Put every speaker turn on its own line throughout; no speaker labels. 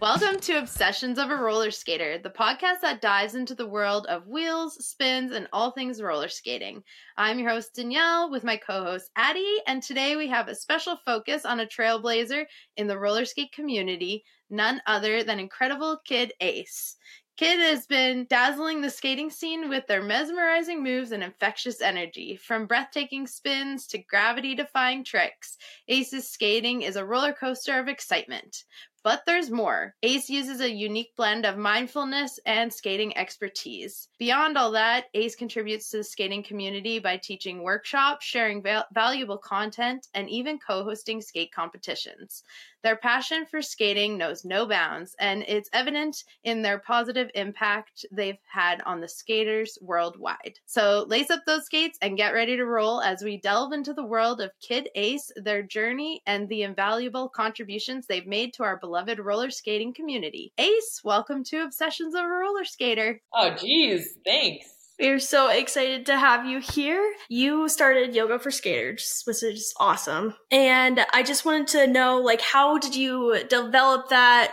Welcome to Obsessions of a Roller Skater, the podcast that dives into the world of wheels, spins, and all things roller skating. I'm your host, Danielle, with my co host, Addie, and today we have a special focus on a trailblazer in the roller skate community, none other than incredible Kid Ace. Kid has been dazzling the skating scene with their mesmerizing moves and infectious energy. From breathtaking spins to gravity defying tricks, Ace's skating is a roller coaster of excitement. But there's more. Ace uses a unique blend of mindfulness and skating expertise. Beyond all that, Ace contributes to the skating community by teaching workshops, sharing val- valuable content, and even co hosting skate competitions. Their passion for skating knows no bounds, and it's evident in their positive impact they've had on the skaters worldwide. So lace up those skates and get ready to roll as we delve into the world of Kid Ace, their journey, and the invaluable contributions they've made to our beloved roller skating community. Ace, welcome to Obsessions of a Roller Skater.
Oh, geez, thanks.
We're so excited to have you here. You started Yoga for Skaters, which is awesome. And I just wanted to know, like, how did you develop that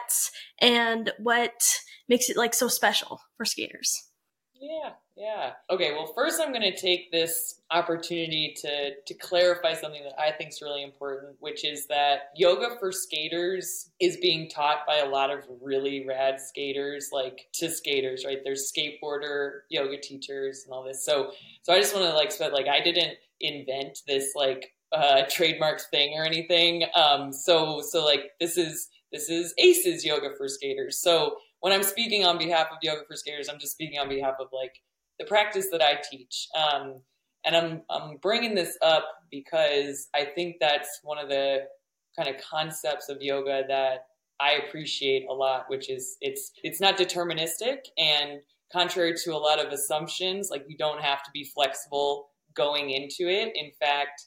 and what makes it, like, so special for skaters?
Yeah, yeah. Okay, well, first I'm going to take this opportunity to, to clarify something that I think is really important, which is that yoga for skaters is being taught by a lot of really rad skaters, like to skaters, right? There's skateboarder yoga teachers and all this. So, so I just want to like, spend like I didn't invent this like uh, trademark thing or anything. Um, so, so like this is this is Aces Yoga for Skaters. So when I'm speaking on behalf of Yoga for Skaters, I'm just speaking on behalf of like the practice that I teach. Um, and I'm I'm bringing this up because I think that's one of the kind of concepts of yoga that I appreciate a lot, which is it's it's not deterministic and contrary to a lot of assumptions, like you don't have to be flexible going into it. In fact,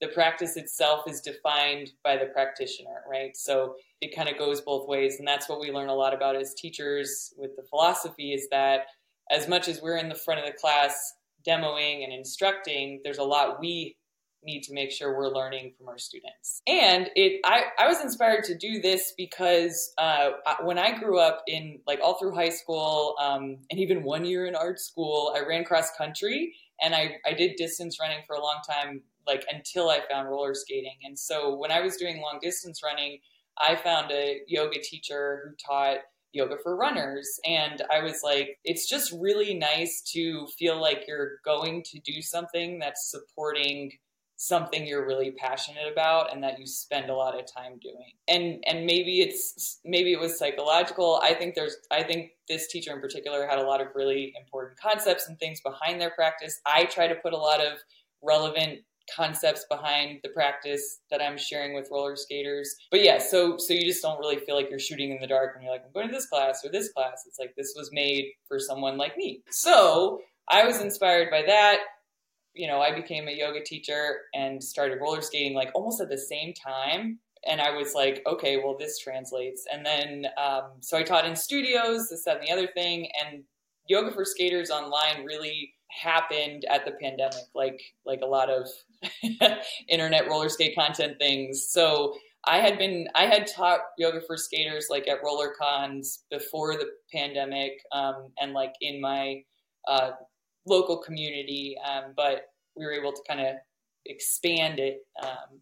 the practice itself is defined by the practitioner, right? So it kind of goes both ways. And that's what we learn a lot about as teachers with the philosophy is that as much as we're in the front of the class demoing and instructing, there's a lot we need to make sure we're learning from our students. And it, I, I was inspired to do this because uh, when I grew up in like all through high school um, and even one year in art school, I ran cross country and I, I did distance running for a long time, like until I found roller skating. And so when I was doing long distance running, I found a yoga teacher who taught yoga for runners. And I was like, it's just really nice to feel like you're going to do something that's supporting something you're really passionate about and that you spend a lot of time doing. And and maybe it's maybe it was psychological. I think there's I think this teacher in particular had a lot of really important concepts and things behind their practice. I try to put a lot of relevant concepts behind the practice that I'm sharing with roller skaters. But yeah, so so you just don't really feel like you're shooting in the dark when you're like, I'm going to this class or this class. It's like this was made for someone like me. So I was inspired by that. You know, I became a yoga teacher and started roller skating like almost at the same time. And I was like, okay, well, this translates. And then, um, so I taught in studios, this, that, and the other thing. And yoga for skaters online really happened at the pandemic, like like a lot of internet roller skate content things. So I had been I had taught yoga for skaters like at roller cons before the pandemic, um, and like in my uh, local community, um, but we were able to kind of expand it um,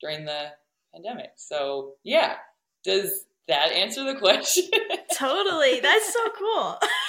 during the pandemic. So yeah, does that answer the question?
totally, that's so cool.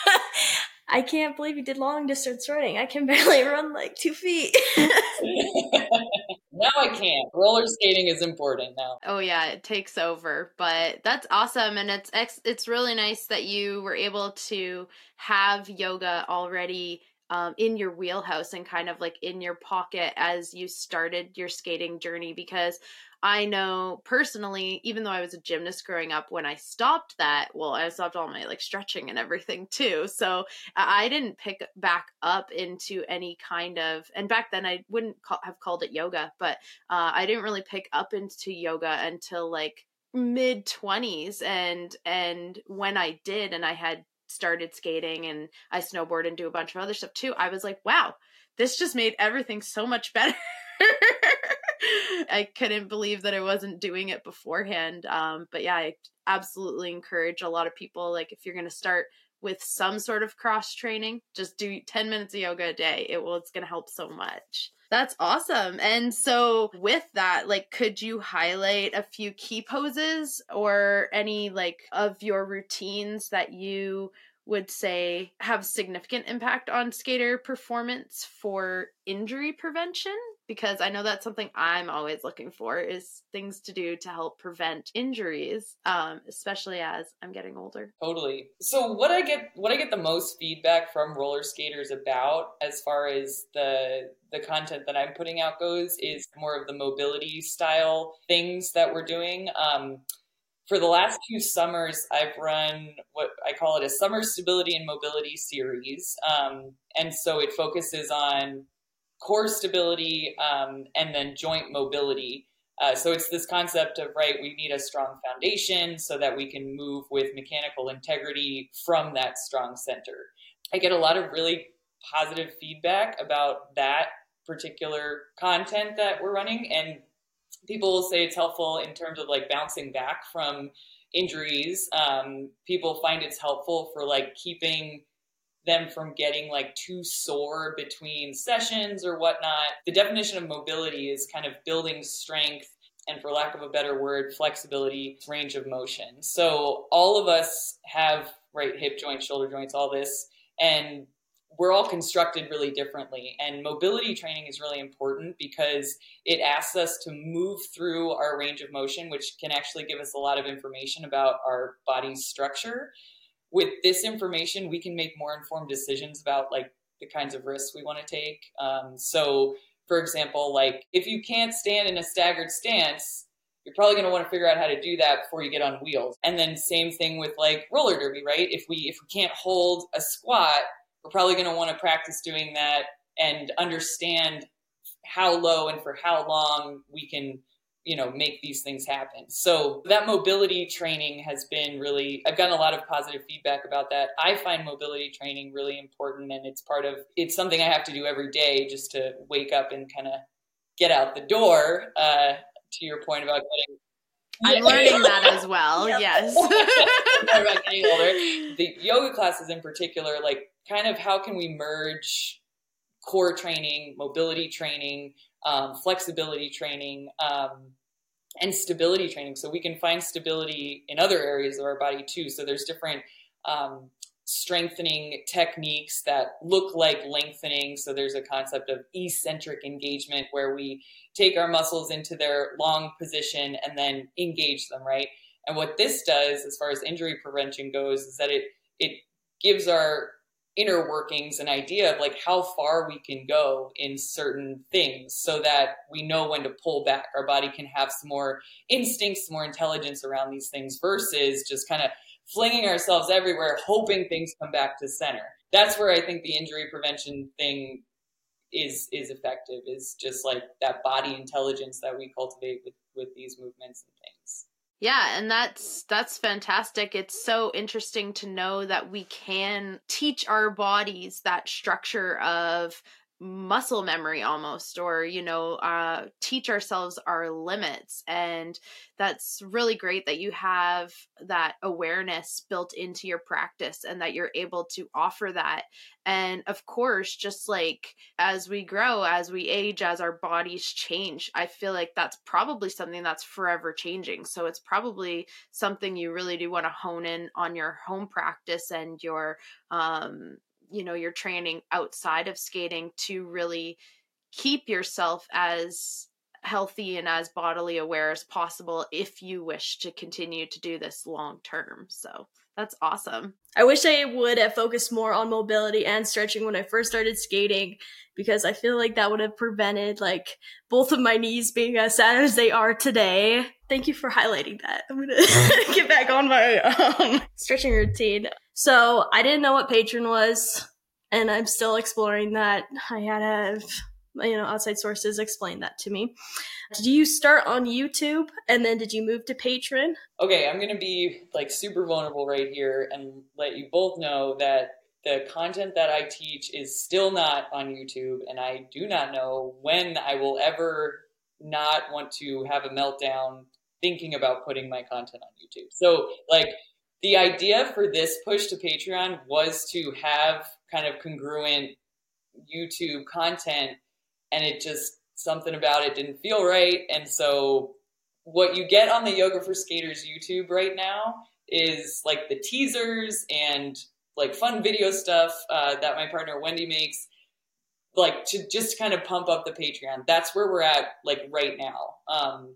I can't believe you did long distance running. I can barely run like two feet.
now I can't. Roller skating is important now.
Oh yeah, it takes over. But that's awesome, and it's it's really nice that you were able to have yoga already um, in your wheelhouse and kind of like in your pocket as you started your skating journey because I know personally, even though I was a gymnast growing up, when I stopped that, well, I stopped all my like stretching and everything too. So I didn't pick back up into any kind of, and back then I wouldn't call, have called it yoga, but uh, I didn't really pick up into yoga until like mid 20s and and when I did and I had started skating and I snowboard and do a bunch of other stuff too, I was like, wow, this just made everything so much better. I couldn't believe that I wasn't doing it beforehand. Um, but yeah, I absolutely encourage a lot of people like if you're going to start with some sort of cross training, just do 10 minutes of yoga a day. It will it's going to help so much. That's awesome. And so with that, like could you highlight a few key poses or any like of your routines that you would say have significant impact on skater performance for injury prevention because I know that's something I'm always looking for is things to do to help prevent injuries, um, especially as I'm getting older.
Totally. So what I get what I get the most feedback from roller skaters about as far as the the content that I'm putting out goes is more of the mobility style things that we're doing. Um, for the last two summers, I've run what I call it a summer stability and mobility series. Um, and so it focuses on core stability um, and then joint mobility. Uh, so it's this concept of, right, we need a strong foundation so that we can move with mechanical integrity from that strong center. I get a lot of really positive feedback about that particular content that we're running. And people will say it's helpful in terms of like bouncing back from injuries. Um, people find it's helpful for like keeping them from getting like too sore between sessions or whatnot. The definition of mobility is kind of building strength and, for lack of a better word, flexibility, range of motion. So all of us have right hip joints, shoulder joints, all this, and we're all constructed really differently. And mobility training is really important because it asks us to move through our range of motion, which can actually give us a lot of information about our body's structure. With this information, we can make more informed decisions about like the kinds of risks we want to take. Um, so, for example, like if you can't stand in a staggered stance, you're probably going to want to figure out how to do that before you get on wheels. And then same thing with like roller derby, right? If we if we can't hold a squat, we're probably going to want to practice doing that and understand how low and for how long we can you know make these things happen so that mobility training has been really i've gotten a lot of positive feedback about that i find mobility training really important and it's part of it's something i have to do every day just to wake up and kind of get out the door uh, to your point about getting
I'm learning that as well. Yes.
about getting older. The yoga classes in particular, like kind of how can we merge core training, mobility training, um, flexibility training, um, and stability training. So we can find stability in other areas of our body too. So there's different um, strengthening techniques that look like lengthening. So there's a concept of eccentric engagement where we take our muscles into their long position and then engage them, right? And what this does, as far as injury prevention goes, is that it it gives our inner workings and idea of like how far we can go in certain things so that we know when to pull back. Our body can have some more instincts more intelligence around these things versus just kind of flinging ourselves everywhere hoping things come back to center. That's where i think the injury prevention thing is is effective is just like that body intelligence that we cultivate with with these movements and things
yeah, and that's that's fantastic. It's so interesting to know that we can teach our bodies that structure of muscle memory almost or you know uh teach ourselves our limits. And that's really great that you have that awareness built into your practice and that you're able to offer that. And of course just like as we grow as we age as our bodies change i feel like that's probably something that's forever changing. So it's probably something you really do want to hone in on your home practice and your um you know your training outside of skating to really keep yourself as healthy and as bodily aware as possible if you wish to continue to do this long term so that's awesome.
I wish i would have focused more on mobility and stretching when i first started skating because i feel like that would have prevented like both of my knees being as sad as they are today. Thank you for highlighting that. I'm gonna get back on my um, stretching routine. So I didn't know what Patreon was, and I'm still exploring that. I had to you know, outside sources explain that to me. Did you start on YouTube and then did you move to Patreon?
Okay, I'm to be like super vulnerable right here and let you both know that the content that I teach is still not on YouTube, and I do not know when I will ever not want to have a meltdown thinking about putting my content on YouTube. So, like, the idea for this push to Patreon was to have kind of congruent YouTube content, and it just something about it didn't feel right. And so, what you get on the Yoga for Skaters YouTube right now is like the teasers and like fun video stuff uh, that my partner Wendy makes, like to just kind of pump up the Patreon. That's where we're at, like right now. Um,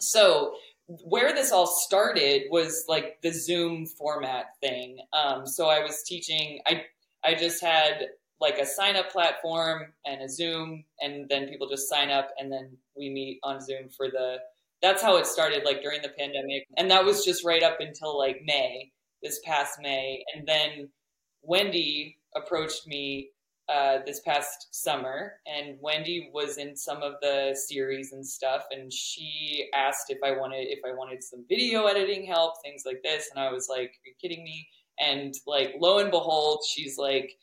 so where this all started was like the Zoom format thing. Um, so I was teaching. I I just had like a sign up platform and a Zoom, and then people just sign up, and then we meet on Zoom for the. That's how it started, like during the pandemic, and that was just right up until like May, this past May, and then Wendy approached me uh, this past summer, and Wendy was in some of the series and stuff, and she asked if I wanted if I wanted some video editing help, things like this, and I was like, "Are you kidding me?" And like, lo and behold, she's like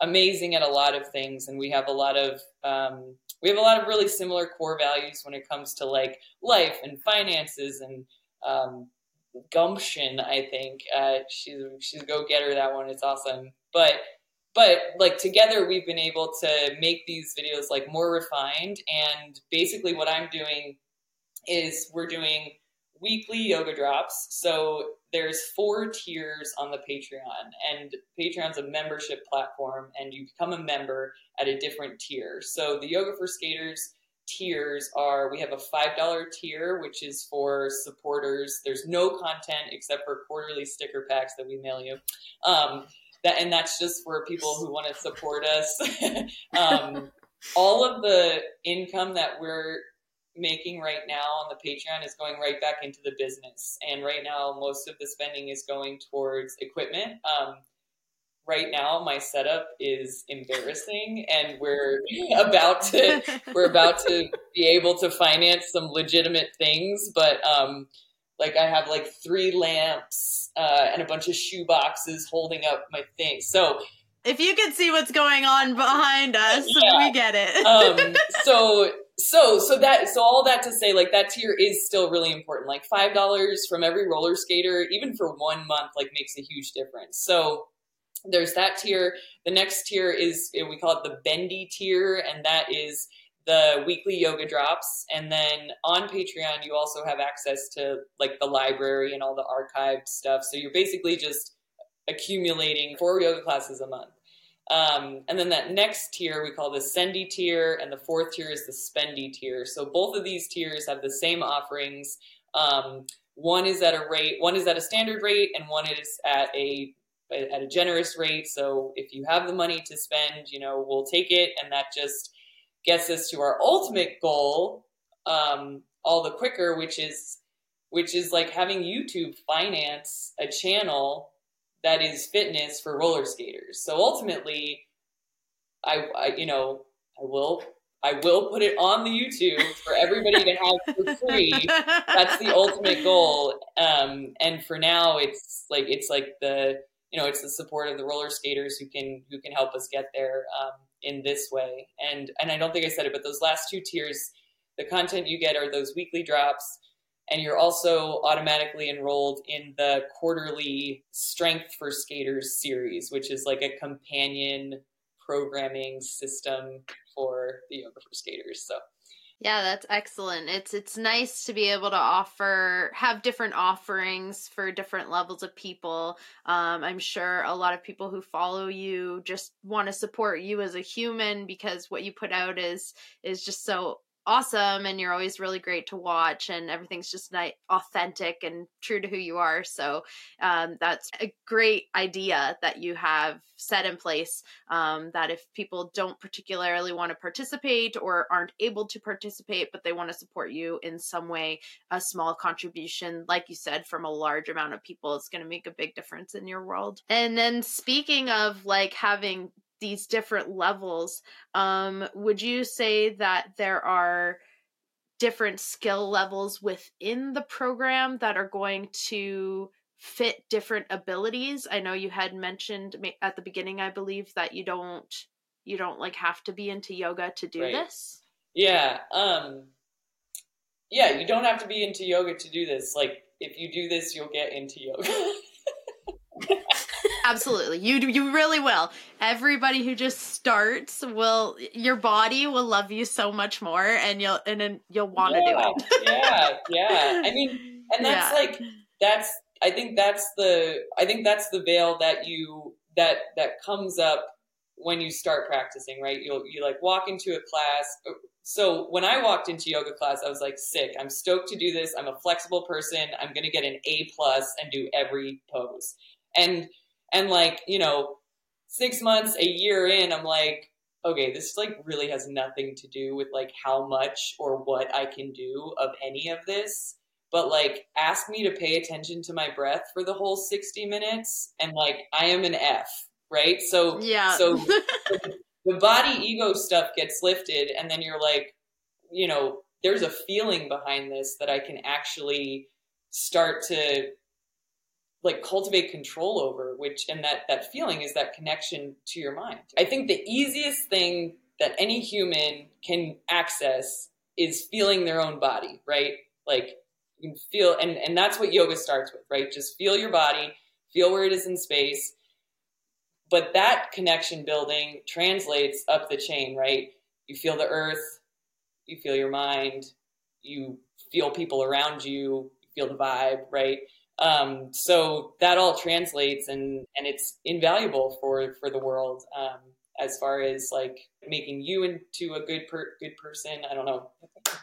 amazing at a lot of things, and we have a lot of um, we have a lot of really similar core values when it comes to like life and finances and um, gumption. I think uh, she's she's go getter. That one, it's awesome, but but like together we've been able to make these videos like more refined and basically what i'm doing is we're doing weekly yoga drops so there's four tiers on the patreon and patreon's a membership platform and you become a member at a different tier. So the yoga for skaters tiers are we have a five dollar tier which is for supporters. There's no content except for quarterly sticker packs that we mail you. Um, that and that's just for people who want to support us. um, all of the income that we're making right now on the Patreon is going right back into the business, and right now most of the spending is going towards equipment. Um, right now my setup is embarrassing and we're about to we're about to be able to finance some legitimate things but um like I have like three lamps uh, and a bunch of shoe boxes holding up my thing. So
if you can see what's going on behind us, yeah. we get it.
um, so so so that so all that to say like that tier is still really important. Like five dollars from every roller skater, even for one month, like makes a huge difference. So there's that tier. The next tier is eh, we call it the bendy tier, and that is the weekly yoga drops and then on patreon you also have access to like the library and all the archived stuff so you're basically just accumulating four yoga classes a month um, and then that next tier we call the sendy tier and the fourth tier is the spendy tier. So both of these tiers have the same offerings. Um, one is at a rate one is at a standard rate and one is at a at a generous rate. So if you have the money to spend you know we'll take it. And that just gets us to our ultimate goal um, all the quicker, which is which is like having YouTube finance a channel that is fitness for roller skaters. So ultimately, I, I you know I will I will put it on the YouTube for everybody to have for free. That's the ultimate goal. Um, and for now, it's like it's like the you know it's the support of the roller skaters who can who can help us get there. Um, in this way. And and I don't think I said it, but those last two tiers, the content you get are those weekly drops, and you're also automatically enrolled in the quarterly Strength for Skaters series, which is like a companion programming system for the Yoga for Skaters. So
yeah, that's excellent. It's it's nice to be able to offer have different offerings for different levels of people. Um, I'm sure a lot of people who follow you just want to support you as a human because what you put out is is just so awesome and you're always really great to watch and everything's just nice, authentic and true to who you are. So um, that's a great idea that you have set in place um, that if people don't particularly want to participate or aren't able to participate but they want to support you in some way a small contribution like you said from a large amount of people is going to make a big difference in your world. And then speaking of like having these different levels um would you say that there are different skill levels within the program that are going to fit different abilities i know you had mentioned at the beginning i believe that you don't you don't like have to be into yoga to do right. this
yeah um yeah, you don't have to be into yoga to do this. Like if you do this, you'll get into yoga.
Absolutely. You you really will. Everybody who just starts will your body will love you so much more and you'll and then you'll want to
yeah,
do it.
yeah, yeah. I mean, and that's
Yeah.
like that's I think that's the I think that's the veil that you that that comes up when you start practicing, right? You'll you like walk into a class. So when I walked into yoga class, I was like, sick. I'm stoked to do this. I'm a flexible person. I'm gonna get an A plus and do every pose. And and like, you know, six months, a year in, I'm like, okay, this like really has nothing to do with like how much or what I can do of any of this. But like, ask me to pay attention to my breath for the whole 60 minutes, and like, I am an F, right? So,
Yeah.
so the body ego stuff gets lifted, and then you're like, you know, there's a feeling behind this that I can actually start to like cultivate control over which and that that feeling is that connection to your mind. I think the easiest thing that any human can access is feeling their own body right? Like you can feel and and that's what yoga starts with right? Just feel your body feel where it is in space. But that connection building translates up the chain right? You feel the earth you feel your mind you feel people around you you feel the vibe right um, so that all translates and and it's invaluable for for the world um, as far as like making you into a good per- good person. I don't know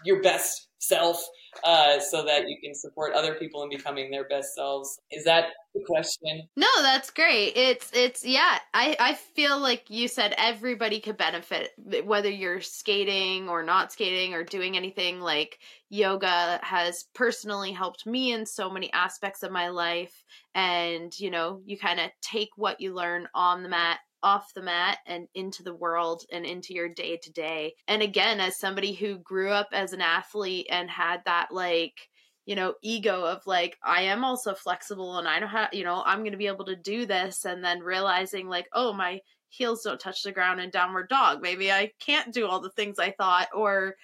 your best self uh, so that you can support other people in becoming their best selves is that the question
No, that's great. It's it's yeah. I I feel like you said everybody could benefit whether you're skating or not skating or doing anything like yoga has personally helped me in so many aspects of my life and you know, you kind of take what you learn on the mat off the mat and into the world and into your day to day. And again, as somebody who grew up as an athlete and had that like you know ego of like i am also flexible and i know how you know i'm going to be able to do this and then realizing like oh my heels don't touch the ground in downward dog maybe i can't do all the things i thought or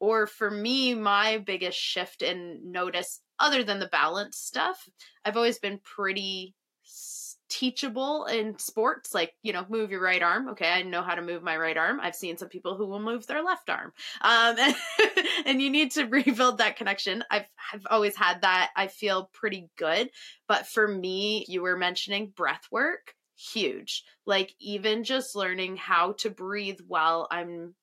or for me my biggest shift in notice other than the balance stuff i've always been pretty teachable in sports like you know move your right arm. Okay i know how to move my right arm. I've seen some people who will move their left arm. Um and, and you need to rebuild that connection. I've i've always had that. I feel pretty good. But for me you were mentioning breath work huge. Like even just learning how to breathe while i'm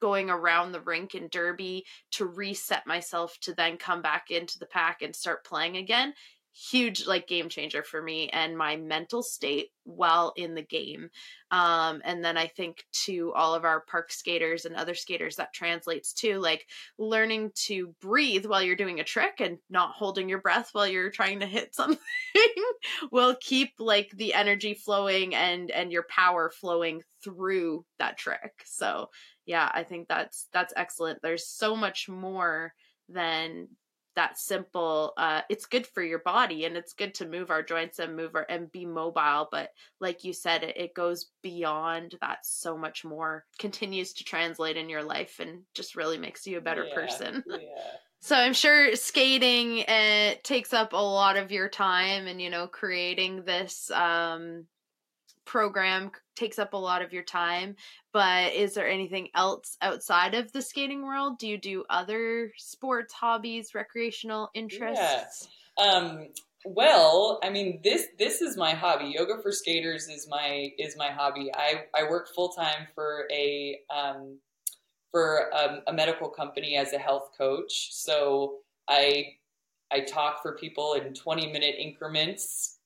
going around the rink in derby to reset myself to then come back into the pack and start playing again huge like game changer for me and my mental state while in the game um and then i think to all of our park skaters and other skaters that translates to like learning to breathe while you're doing a trick and not holding your breath while you're trying to hit something will keep like the energy flowing and and your power flowing through that trick. So yeah i think that's that's excellent. There's so much more than that simple uh it's good for your body and it's good to move our joints and move our and be mobile but like you said it, it goes beyond that so much more continues to translate in your life and just really makes you a better
Yeah,
person.
yeah.
So i'm sure skating uh, takes up a lot of your time and you know creating this um program takes up a lot of your time but is there anything else outside of the skating world do you do other sports hobbies recreational interests
Um, well, I mean this this is my hobby. Yoga for skaters is my is my hobby. I I work full time for a um, for a, a medical company as a health coach. So I I talk for people in twenty minute increments,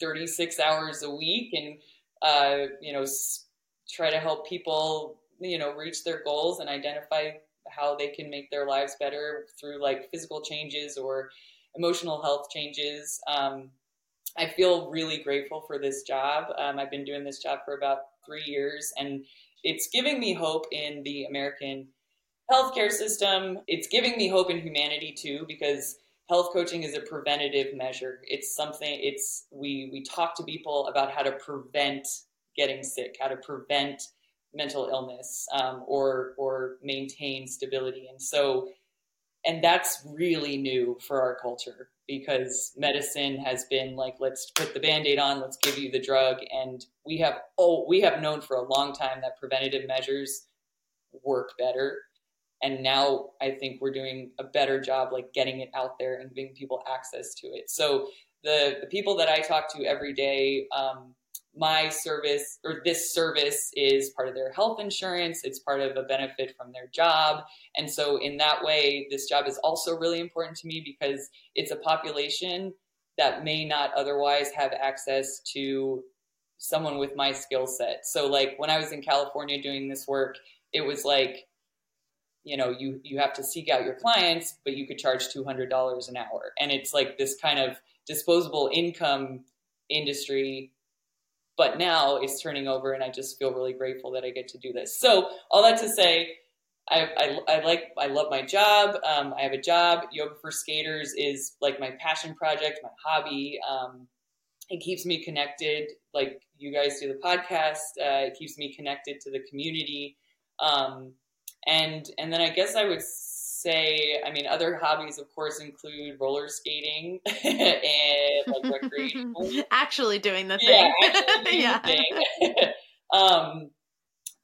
thirty six hours a week, and uh, you know s- try to help people you know reach their goals and identify how they can make their lives better through like physical changes or emotional health changes. Um, I feel really grateful for this job. Um, I've been doing this job for about three years, and it's giving me hope in the American healthcare system. It's giving me hope in humanity too, because health coaching is a preventative measure. It's something. It's we we talk to people about how to prevent getting sick, how to prevent mental illness, um, or or maintain stability, and so and that's really new for our culture because medicine has been like let's put the band-aid on let's give you the drug and we have oh we have known for a long time that preventative measures work better and now i think we're doing a better job like getting it out there and giving people access to it. So the, the people that i talk to every day um, my service or this service is part of their health insurance. It's part of a benefit from their job. And so in that way this job is also really important to me because it's a population that may not otherwise have access to someone with my skill set. So like when i was in california doing this work it was like you know you you have to seek out your clients but you could charge $200 an hour. And it's like this kind of disposable income industry but now it's turning over and i just feel really grateful that i get to do this. So all that to say i, I, I like i love my job. Um, i have a job. Yoga for skaters is like my passion project my hobby. Um, it keeps me connected. Like you guys do the podcast uh, it keeps me connected to the community. Um, and and then i guess i would say, I mean, other hobbies, of course, include roller skating and like recreational.
actually doing the thing.
Yeah, doing yeah. the thing. um,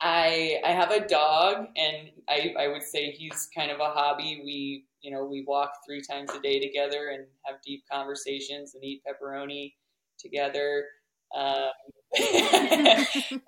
I I have a dog, and I I would say he's kind of a hobby. We you know we walk three times a day together and have deep conversations and eat pepperoni together. Um,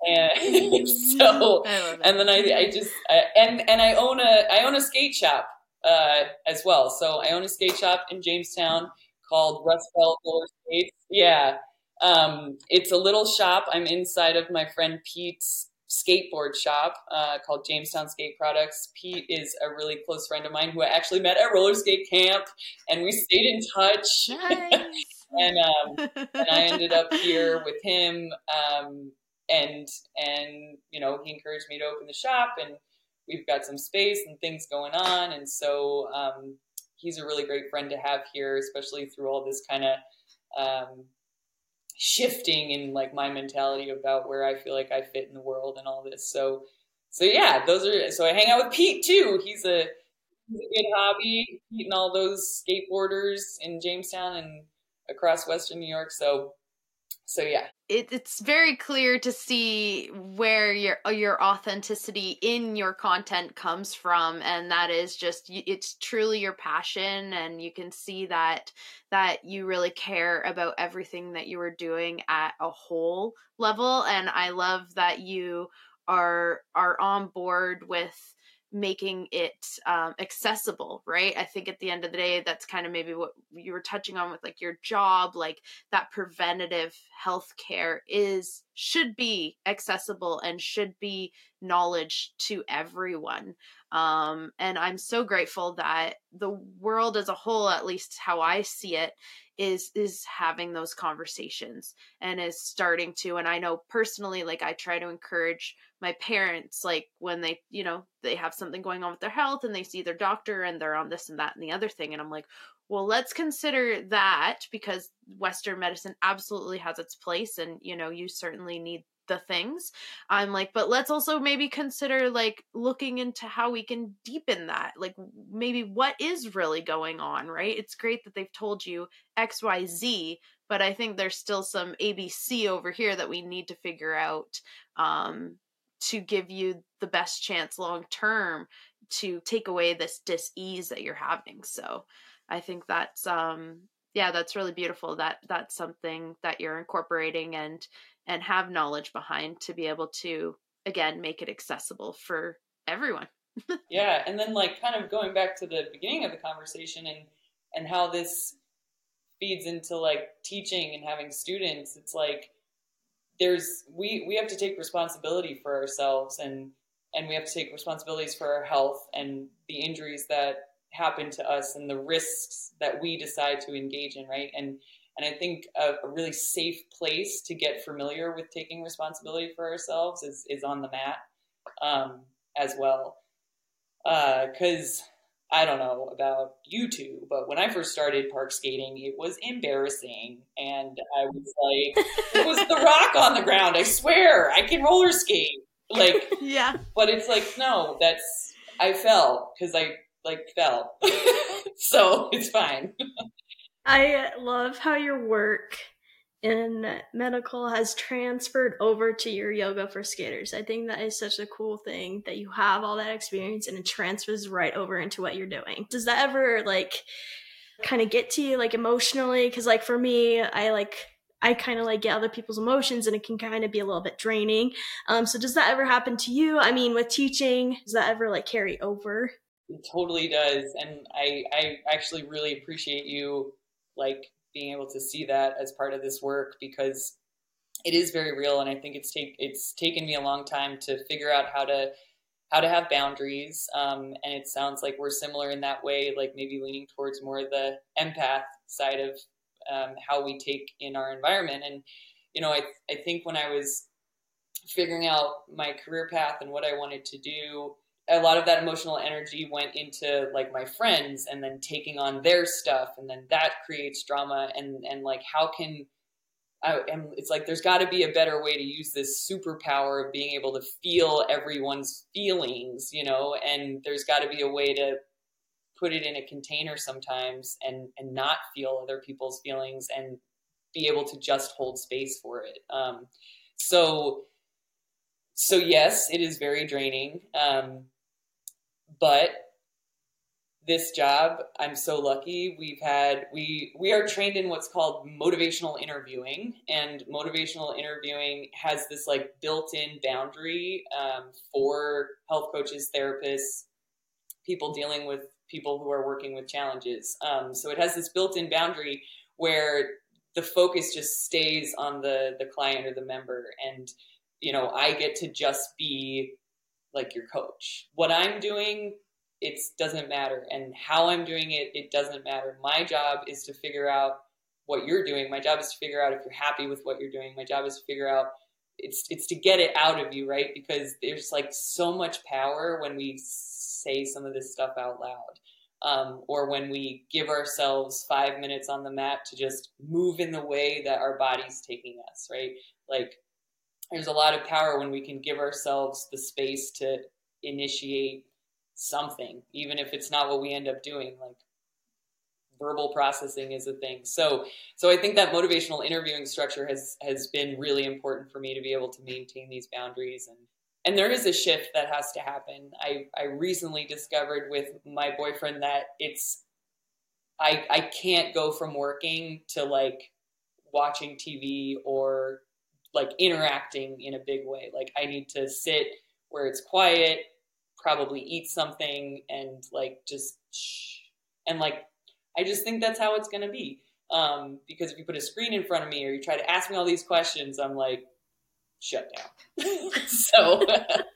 and so and then I, I just I, and and I own a I own a skate shop uh, as well. So I own a skate shop in Jamestown called Rust Belt Roller Skates. Yeah. Um, it's a little shop. I'm inside of my friend Pete's skateboard shop uh, called Jamestown Skate Products. Pete is a really close friend of mine who I actually met at roller skate camp, and we stayed in touch. Nice. And um, and I ended up here with him, um, and and you know he encouraged me to open the shop, and we've got some space and things going on, and so um, he's a really great friend to have here, especially through all this kind of um, shifting in like my mentality about where I feel like I fit in the world and all this. So, so yeah, those are. So I hang out with Pete too. He's a he's a good hobby. Pete and all those skateboarders in Jamestown and across Western New York. So so yeah
it, it's very clear to see where your your authenticity in your content comes from and that is just it's truly your passion and you can see that that you really care about everything that you are doing at a whole level and i love that you are are on board with making it um, accessible right? I think at the end of the day that's kind of maybe what you were touching on with like your job like that preventative health care is should be accessible and should be knowledge to everyone. Um, and i'm so grateful that the world as a whole at least how i see it is is having those conversations and is starting to and i know personally like i try to encourage my parents like when they you know they have something going on with their health and they see their doctor and they're on this and that and the other thing and i'm like well let's consider that because western medicine absolutely has its place and you know you certainly need the things. I'm like but let's also maybe consider like looking into how we can deepen that like maybe what is really going on right? It's great that they've told you xyz but i think there's still some abc over here that we need to figure out um, to give you the best chance long term to take away this dis-ease that you're having so i think that's um yeah that's really beautiful that that's something that you're incorporating and and have knowledge behind to be able to again make it accessible for everyone.
Yeah and then like kind of going back to the beginning of the conversation and and how this feeds into like teaching and having students it's like there's we we have to take responsibility for ourselves and and we have to take responsibilities for our health and the injuries that happen to us and the risks that we decide to engage in right and and I think a, a, really safe place to get familiar with taking responsibility for ourselves is, is on the mat um, as well. Because uh, I don't know about you two, but when I first started park skating, it was embarrassing. And I was like, it was the rock on the ground. I swear, I can roller skate. Like,
yeah.
But it's like, no, that's, I fell because I, like fell. so it's fine.
I love how your work in medical has transferred over to your yoga for skaters. I think that is such a cool thing that you have all that experience and it transfers right over into what you're doing. Does that ever like kind of get to you like emotionally? Cause like for me, I like I kind of like get other people's emotions and it can kind of be a little bit draining. Um, so does that ever happen to you? I mean, with teaching, does that ever like carry over?
It totally does. And I, I actually really appreciate you like being able to see that as part of this work because it is very real. And i think it's take it's taken me a long time to figure out how to how to have boundaries. Um, and it sounds like we're similar in that way like maybe leaning towards more of the empath side of um, how we take in our environment. And you know I, I think when i was figuring out my career path and what i wanted to do a lot of that emotional energy went into like my friends and then taking on their stuff and then that creates drama and and like how can I, and it's like there's got to be a better way to use this superpower of being able to feel everyone's feelings, you know, and there's got to be a way to put it in a container sometimes and and not feel other people's feelings and be able to just hold space for it. Um, so so yes, it is very draining. Um, but this job i'm so lucky. We've had we we are trained in what's called motivational interviewing and motivational interviewing has this like built-in boundary um, for health coaches therapists people dealing with people who are working with challenges. Um, so it has this built-in boundary where the focus just stays on the the client or the member. And you know i get to just be like your coach. What I'm doing, it doesn't matter. And how I'm doing it, it doesn't matter. My job is to figure out what you're doing. My job is to figure out if you're happy with what you're doing. My job is to figure out it's it's to get it out of you, right? Because there's like so much power when we say some of this stuff out loud. Um, or when we give ourselves five minutes on the mat to just move in the way that our body's taking us, right? Like there's a lot of power when we can give ourselves the space to initiate something, even if it's not what we end up doing. Like verbal processing is a thing. So, so I think that motivational interviewing structure has has been really important for me to be able to maintain these boundaries and and there is a shift that has to happen. I I recently discovered with my boyfriend that it's I I can't go from working to like watching TV or like interacting in a big way. Like I need to sit where it's quiet, probably eat something, and like just shh. and like I just think that's how it's gonna be. Um, because if you put a screen in front of me or you try to ask me all these questions, I'm like shut down. so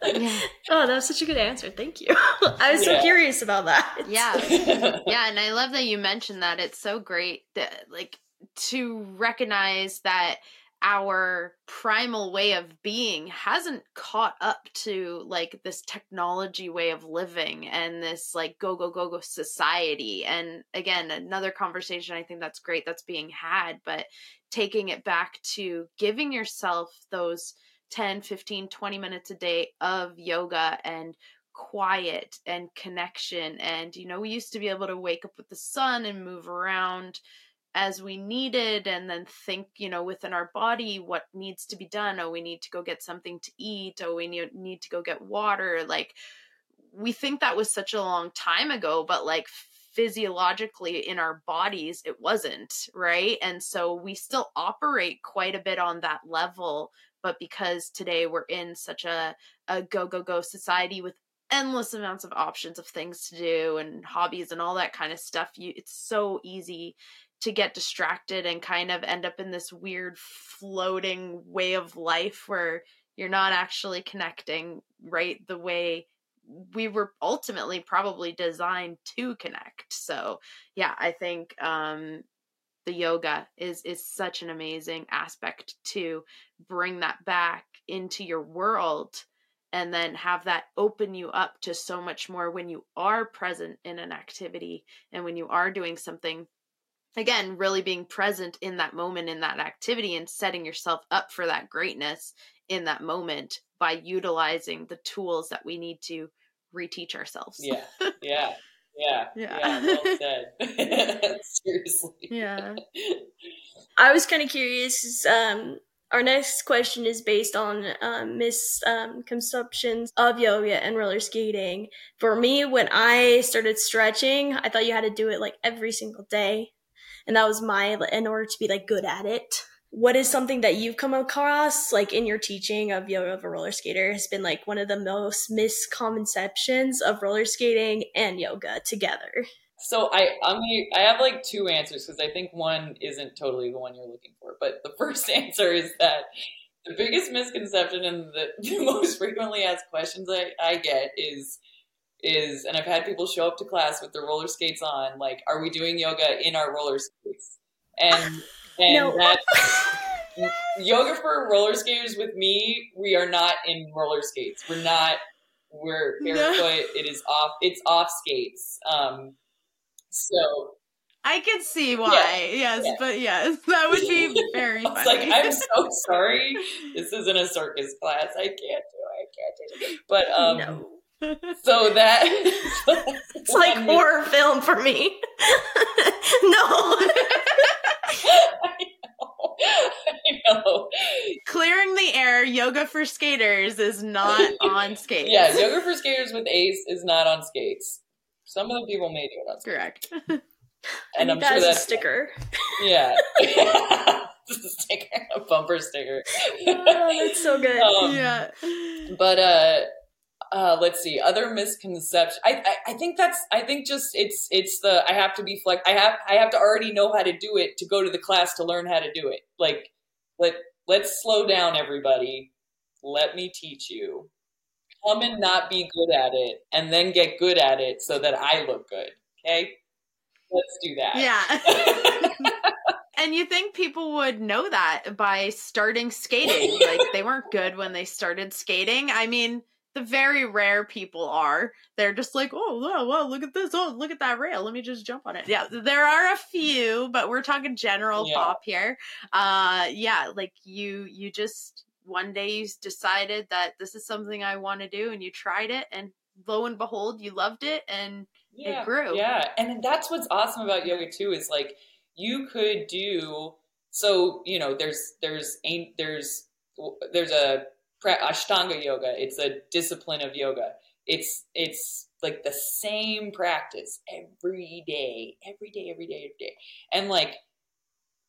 yeah. Oh, that was such a good answer. Thank you. I was yeah. so curious about that.
Yeah. yeah, and I love that you mentioned that. It's so great that like to recognize that our primal way of being hasn't caught up to like this technology way of living and this like go go go go society. And again another conversation i think that's great that's being had but taking it back to giving yourself those 10 15 20 minutes a day of yoga and quiet and connection. And you know we used to be able to wake up with the sun and move around as we needed and then think you know within our body what needs to be done oh we need to go get something to eat oh we need, need to go get water like we think that was such a long time ago but like physiologically in our bodies it wasn't right? And so we still operate quite a bit on that level but because today we're in such a, a go go go society with endless amounts of options of things to do and hobbies and all that kind of stuff you it's so easy to get distracted and kind of end up in this weird floating way of life where you're not actually connecting right the way we were ultimately probably designed to connect. So yeah i think um the yoga is is such an amazing aspect to bring that back into your world and then have that open you up to so much more when you are present in an activity and when you are doing something again really being present in that moment in that activity and setting yourself up for that greatness in that moment by utilizing the tools that we need to reteach ourselves
yeah yeah Yeah.
Yeah.
Yeah. well said. Seriously.
Yeah.
I was kind of curious. Um, our next question is based on um, misconceptions of yoga and roller skating. For me, when I started stretching, I thought you had to do it like every single day, and that was my in order to be like good at it. What is something that you've come across, like in your teaching of yoga of a roller skater, has been like one of the most misconceptions of roller skating and yoga together?
So I I'm I have like two answers because I think one isn't totally the one you're looking for. But the first answer is that the biggest misconception and the, the most frequently asked questions I, I get is is and I've had people show up to class with their roller skates on, like, are we doing yoga in our roller skates? And and
No.
that yoga for roller skaters with me, we are not in roller skates. We're not we're
No.
barefoot. It is off it's off skates. Um so
I can see why. yes,
yeah.
but yes, that would be very funny.
like, I'm so sorry. This isn't a circus class. I can't do it. I can't do it. But um
no,
so that
it's like horror film for me. no.
I know.
Clearing the air, yoga for skaters is not on skates.
Yeah, yoga for skaters with Ace is not on skates. Some of the people may do it on skates.
correct.
And I'm
that
sure
as a
that's
sticker.
yeah. Just a sticker, a bumper sticker.
Oh, that's so good.
Um,
yeah.
but uh uh let's see other misconceptions I, I i think that's i think just it's it's the i have to be flex i have i have to already know how to do it to go to the class to learn how to do it like let let's slow down everybody let me teach you come and not be good at it and then get good at it so that i look good okay let's do that
Yeah. and you think people would know that by starting skating? like they weren't good when they started skating. I mean, the very rare people are. They're just like, oh, wow, wow, look at this. Oh, look at that rail. Let me just jump on it. Yeah, there are a few, but we're talking general
Yeah.
pop here. Uh, yeah, like you, you just one day you decided that this is something I want to do, and you tried it, and lo and behold, you loved it, and
yeah,
grew.
Yeah, and that's what's awesome about yoga too is like you could do so. You know, there's there's ain't there's there's a Ashtanga yoga. It's a discipline of yoga. It's it's like the same practice every day, every day, every day, every day, and like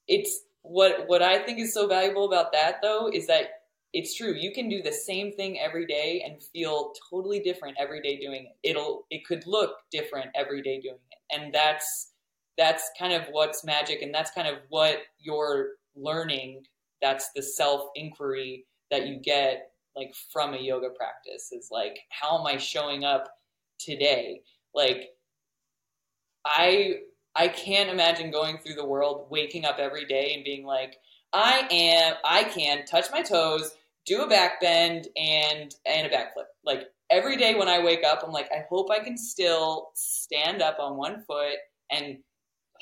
it's what what I think is so valuable about that though is that it's true. You can do the same thing every day and feel totally different every day doing it. It'll it could look different every day doing it. And that's that's kind of what's magic and that's kind of what you're learning. That's the self inquiry that you get like from a yoga practice is like how am I showing up today? Like I I can't imagine going through the world waking up every day and being like I am I can touch my toes, do a back bend and and a backflip. Like every day when I wake up, I'm like, I hope I can still stand up on one foot and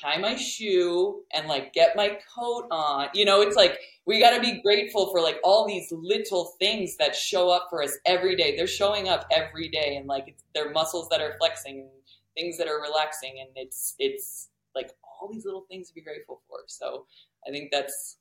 tie my shoe and like get my coat on. You know, it's like we got to be grateful for like all these little things that show up for us every day. They're showing up every day and like it's, they're muscles that are flexing and things that are relaxing and it's it's like all these little things to be grateful for. So I think that's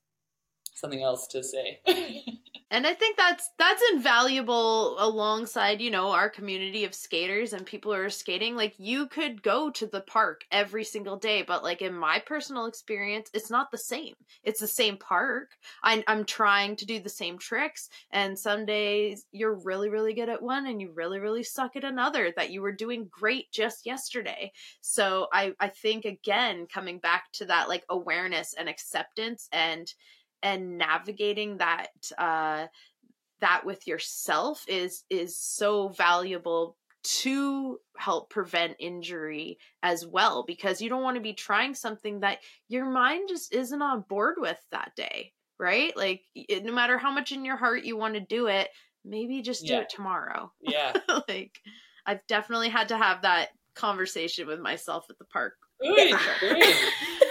something else to say.
And I think that's that's invaluable alongside, you know, our community of skaters and people who are skating. Like you could go to the park every single day, but like in my personal experience, it's not the same. It's the same park. I, I'm trying to do the same tricks, and some days you're really, really good at one, and you really, really suck at another that you were doing great just yesterday. So I I think again coming back to that like awareness and acceptance and and navigating that uh that with yourself is is so valuable to help prevent injury as well because you don't want to be trying something that your mind just isn't on board with that day right like it, no matter how much in your heart you want to do it maybe just do
Yeah.
it tomorrow
yeah.
like i've definitely had to have that conversation with myself at the park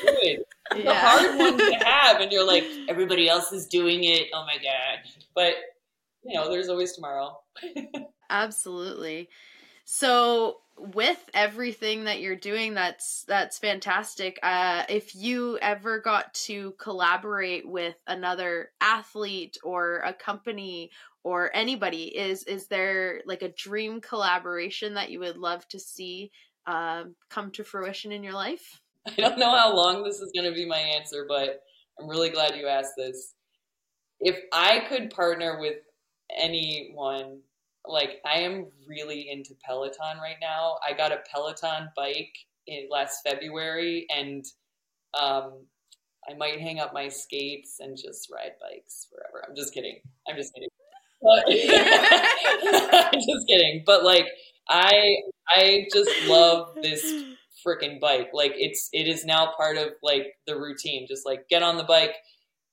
good,
yeah
hard one to have, and you're like, everybody else is doing it. Oh my god! But you know, there's always tomorrow.
Absolutely. So with everything that you're doing that's that's fantastic uh if you ever got to collaborate with another athlete or a company or anybody is is there like a dream collaboration that you would love to see um, come to fruition in your life
i don't know how long this is going to be my answer but i'm really glad you asked this if i could partner with anyone like I am really into Peloton right now. I got a Peloton bike in last February and um I might hang up my skates and just ride bikes forever. I'm just kidding. I'm just kidding. I'm just kidding. But like I I just love this freaking bike. Like it's it is now part of like the routine. Just like get on the bike,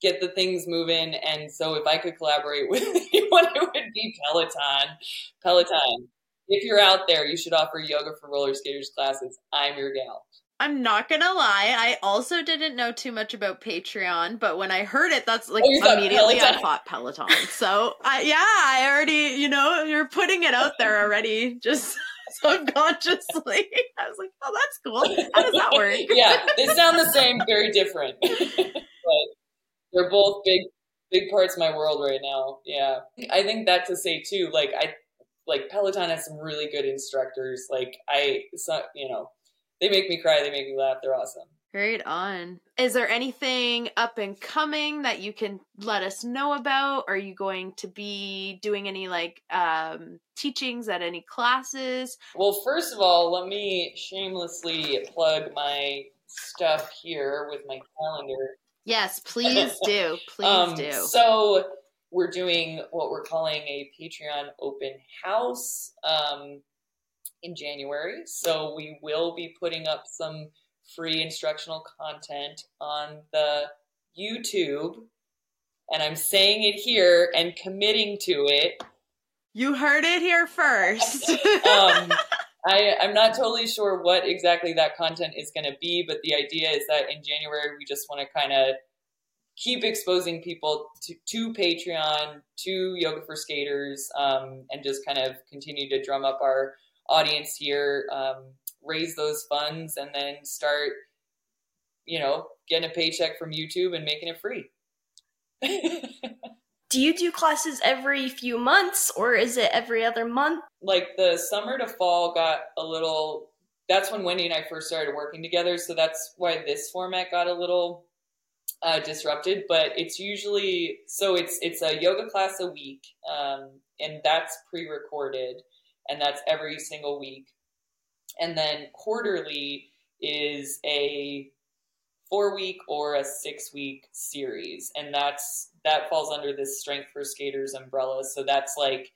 get the things moving. And so if I could collaborate with anyone, it would be Peloton. Peloton. If you're out there, you should offer yoga for roller skaters classes. I'm your gal.
I'm not gonna lie, I also didn't know too much about Patreon, but when I heard it, that's like
Oh,
immediately? I thought Peloton. So I, yeah, I already, you know, you're putting it out there already, just subconsciously. I was like, oh, that's cool. How does that work?
yeah, they sound the same, very different. but they're both big big parts of my world right now. Yeah. I think that to say too, like I like Peloton has some really good instructors. Like I so, you know, they make me cry, they make me laugh, they're awesome.
Right on. Is there anything up and coming that you can let us know about? Are you going to be doing any like um teachings at any classes?
Well, first of all, let me shamelessly plug my stuff here with my calendar.
Yes, please do. Please
Um,
do.
So we're doing what we're calling a Patreon open house um, in January. So we will be putting up some free instructional content on the YouTube. And I'm saying it here and committing to it.
You heard it here first.
Um, I, I'm not totally sure what exactly that content is going to be, but the idea is that in January we just want to kind of keep exposing people to, to Patreon, to Yoga for Skaters, um, and just kind of continue to drum up our audience here, um, raise those funds, and then start, you know, getting a paycheck from YouTube and making it free.
Do you do classes every few months or is it every other month?
like the summer to fall got a little that's when wendy and i first started working together so that's why this format got a little uh, disrupted but it's usually so it's it's a yoga class a week um, and that's pre-recorded and that's every single week and then quarterly is a four week or a six week series. And that's that falls under this strength for skaters umbrella. So that's like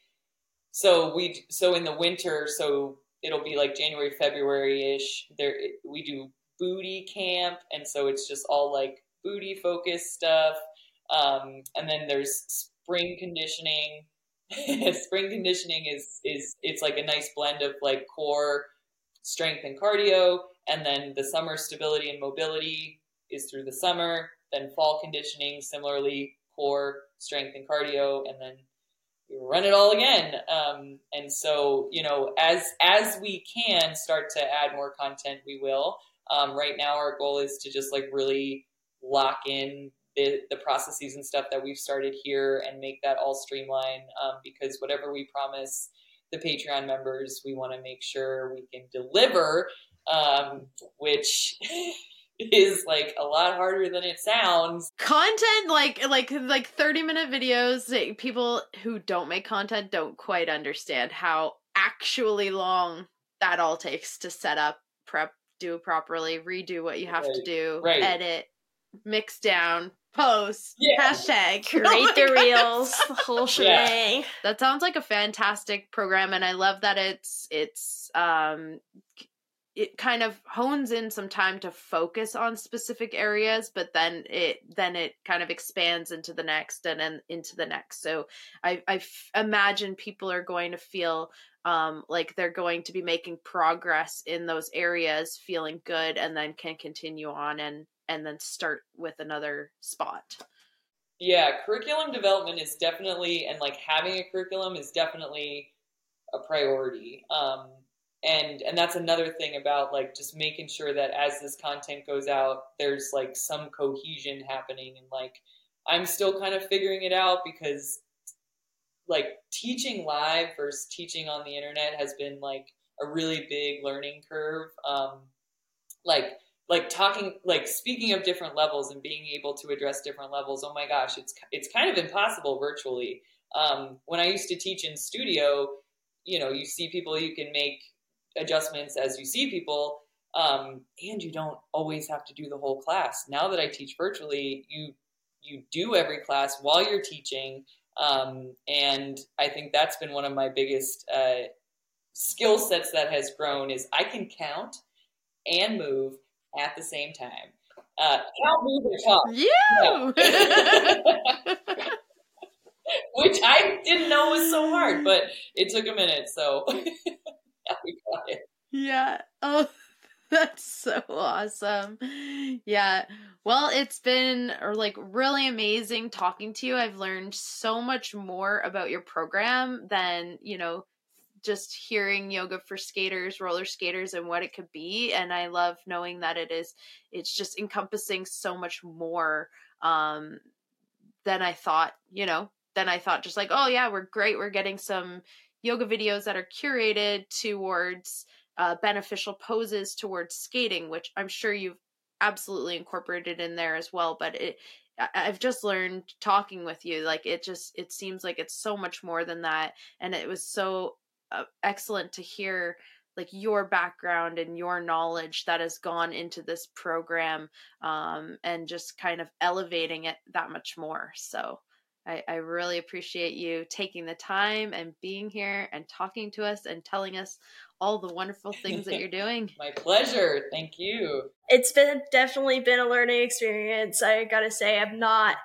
so we so in the winter so it'll be like january february ish there we do booty camp. And so it's just all like booty focused stuff. Um, and then there's spring conditioning. Spring conditioning is is it's like a nice blend of like core strength and cardio and then the summer stability and mobility is through the summer then fall conditioning similarly core strength and cardio and then we run it all again. Um, and so you know as as we can start to add more content we will. Um, right now our goal is to just like really lock in the, the processes and stuff that we've started here and make that all streamline um, because whatever we promise the patreon members we want to make sure we can deliver um, which is like a lot harder than it sounds
content like like like 30 minute videos people who don't make content don't quite understand how actually long that all takes to set up prep do properly redo what you have to do
right.
edit mix down post
Yeah.
hashtag
Create
Oh
the
God.
reels, the whole shebang.
that sounds like a fantastic program and i love that it's it's um it kind of hones in some time to focus on specific areas but then it then it kind of expands into the next and then into the next so i i f- imagine people are going to feel um like they're going to be making progress in those areas feeling good and then can continue on and and then start with another spot
Yeah, curriculum development is definitely, and like having a curriculum is definitely a priority. Um, and and that's another thing about like just making sure that as this content goes out there's like some cohesion happening and like i'm still kind of figuring it out because like teaching live versus teaching on the internet has been like a really big learning curve um like like talking like speaking of different levels and being able to address different levels oh my gosh it's it's kind of impossible virtually. Um when i used to teach in studio you know you see people you can make adjustments as you see people um, and you don't always have to do the whole class. Now that i teach virtually you you do every class while you're teaching um, and i think that's been one of my biggest uh, skill sets that has grown is i can count and move at the same time uh, count move and talk
You.
which i didn't know was so hard but it took a minute so yeah, we got it
Yeah. Oh, that's so awesome. Yeah. Well, it's been uh, like really amazing talking to you. I've learned so much more about your program than, you know, just hearing yoga for skaters, roller skaters and what it could be and I love knowing that it is it's just encompassing so much more um than I thought, you know, than I thought just like, oh yeah, we're great. We're getting some yoga videos that are curated towards uh, beneficial poses towards skating, which I'm sure you've absolutely incorporated in there as well. But it, I've just learned talking with you, like it just it seems like it's so much more than that, and it was so uh, excellent to hear like your background and your knowledge that has gone into this program um, and just kind of elevating it that much more so I, I really appreciate you taking the time and being here and talking to us and telling us all the wonderful things that you're doing.
My pleasure. Thank you.
It's been definitely been a learning experience. I gotta say, I'm not,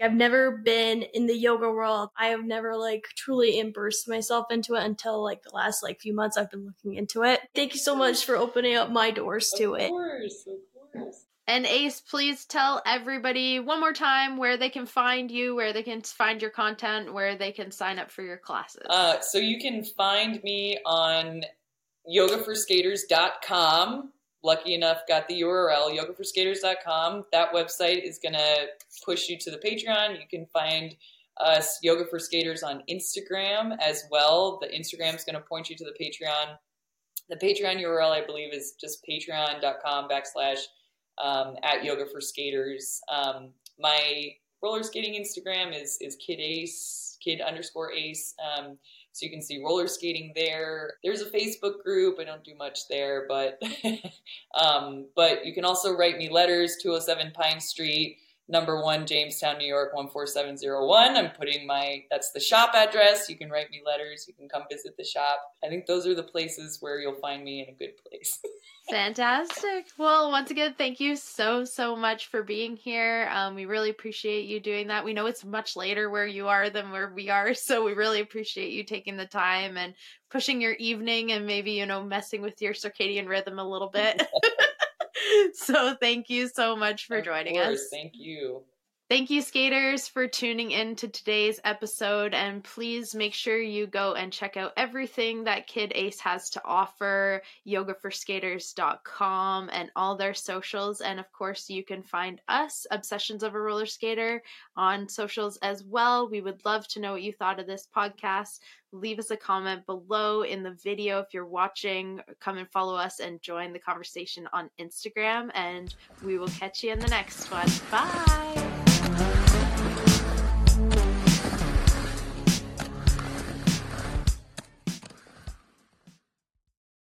I've never been in the yoga world. I have never like truly immersed myself into it until like the last like few months I've been looking into it. Thank you so much for opening up my doors to
of
it.
course, of course.
And Ace, please tell everybody one more time where they can find you, where they can find your content, where they can sign up for your classes.
Uh, so you can find me on yogaforskaters.com. Lucky enough, got the URL, yogaforskaters.com. That website is going to push you to the Patreon. You can find us, Yoga for Skaters, on Instagram as well. The Instagram is going to point you to the Patreon. The Patreon URL, I believe, is just patreon.com backslash um, at Yoga for Skaters. Um, my roller skating Instagram is is kid ace, kid underscore ace. Um, so you can see roller skating there. There's a Facebook group. I don't do much there, but um, but you can also write me letters. 207 Pine Street, number one, Jamestown, New York, 14701. I'm putting my that's the shop address. You can write me letters. You can come visit the shop. I think those are the places where you'll find me in a good place.
Fantastic. Well, once again, thank you so, so much for being here. Um, we really appreciate you doing that. We know it's much later where you are than where we are, so we really appreciate you taking the time and pushing your evening and maybe, you know, messing with your circadian rhythm a little bit. so thank you so much for
Of
joining
course,
us.
Thank you.
Thank you, skaters, for tuning in to today's episode. And please make sure you go and check out everything that Kid Ace has to offer yogaforskaters.com and all their socials. And of course, you can find us, Obsessions of a Roller Skater, on socials as well. We would love to know what you thought of this podcast. Leave us a comment below in the video if you're watching. Come and follow us and join the conversation on Instagram. And we will catch you in the next one. Bye.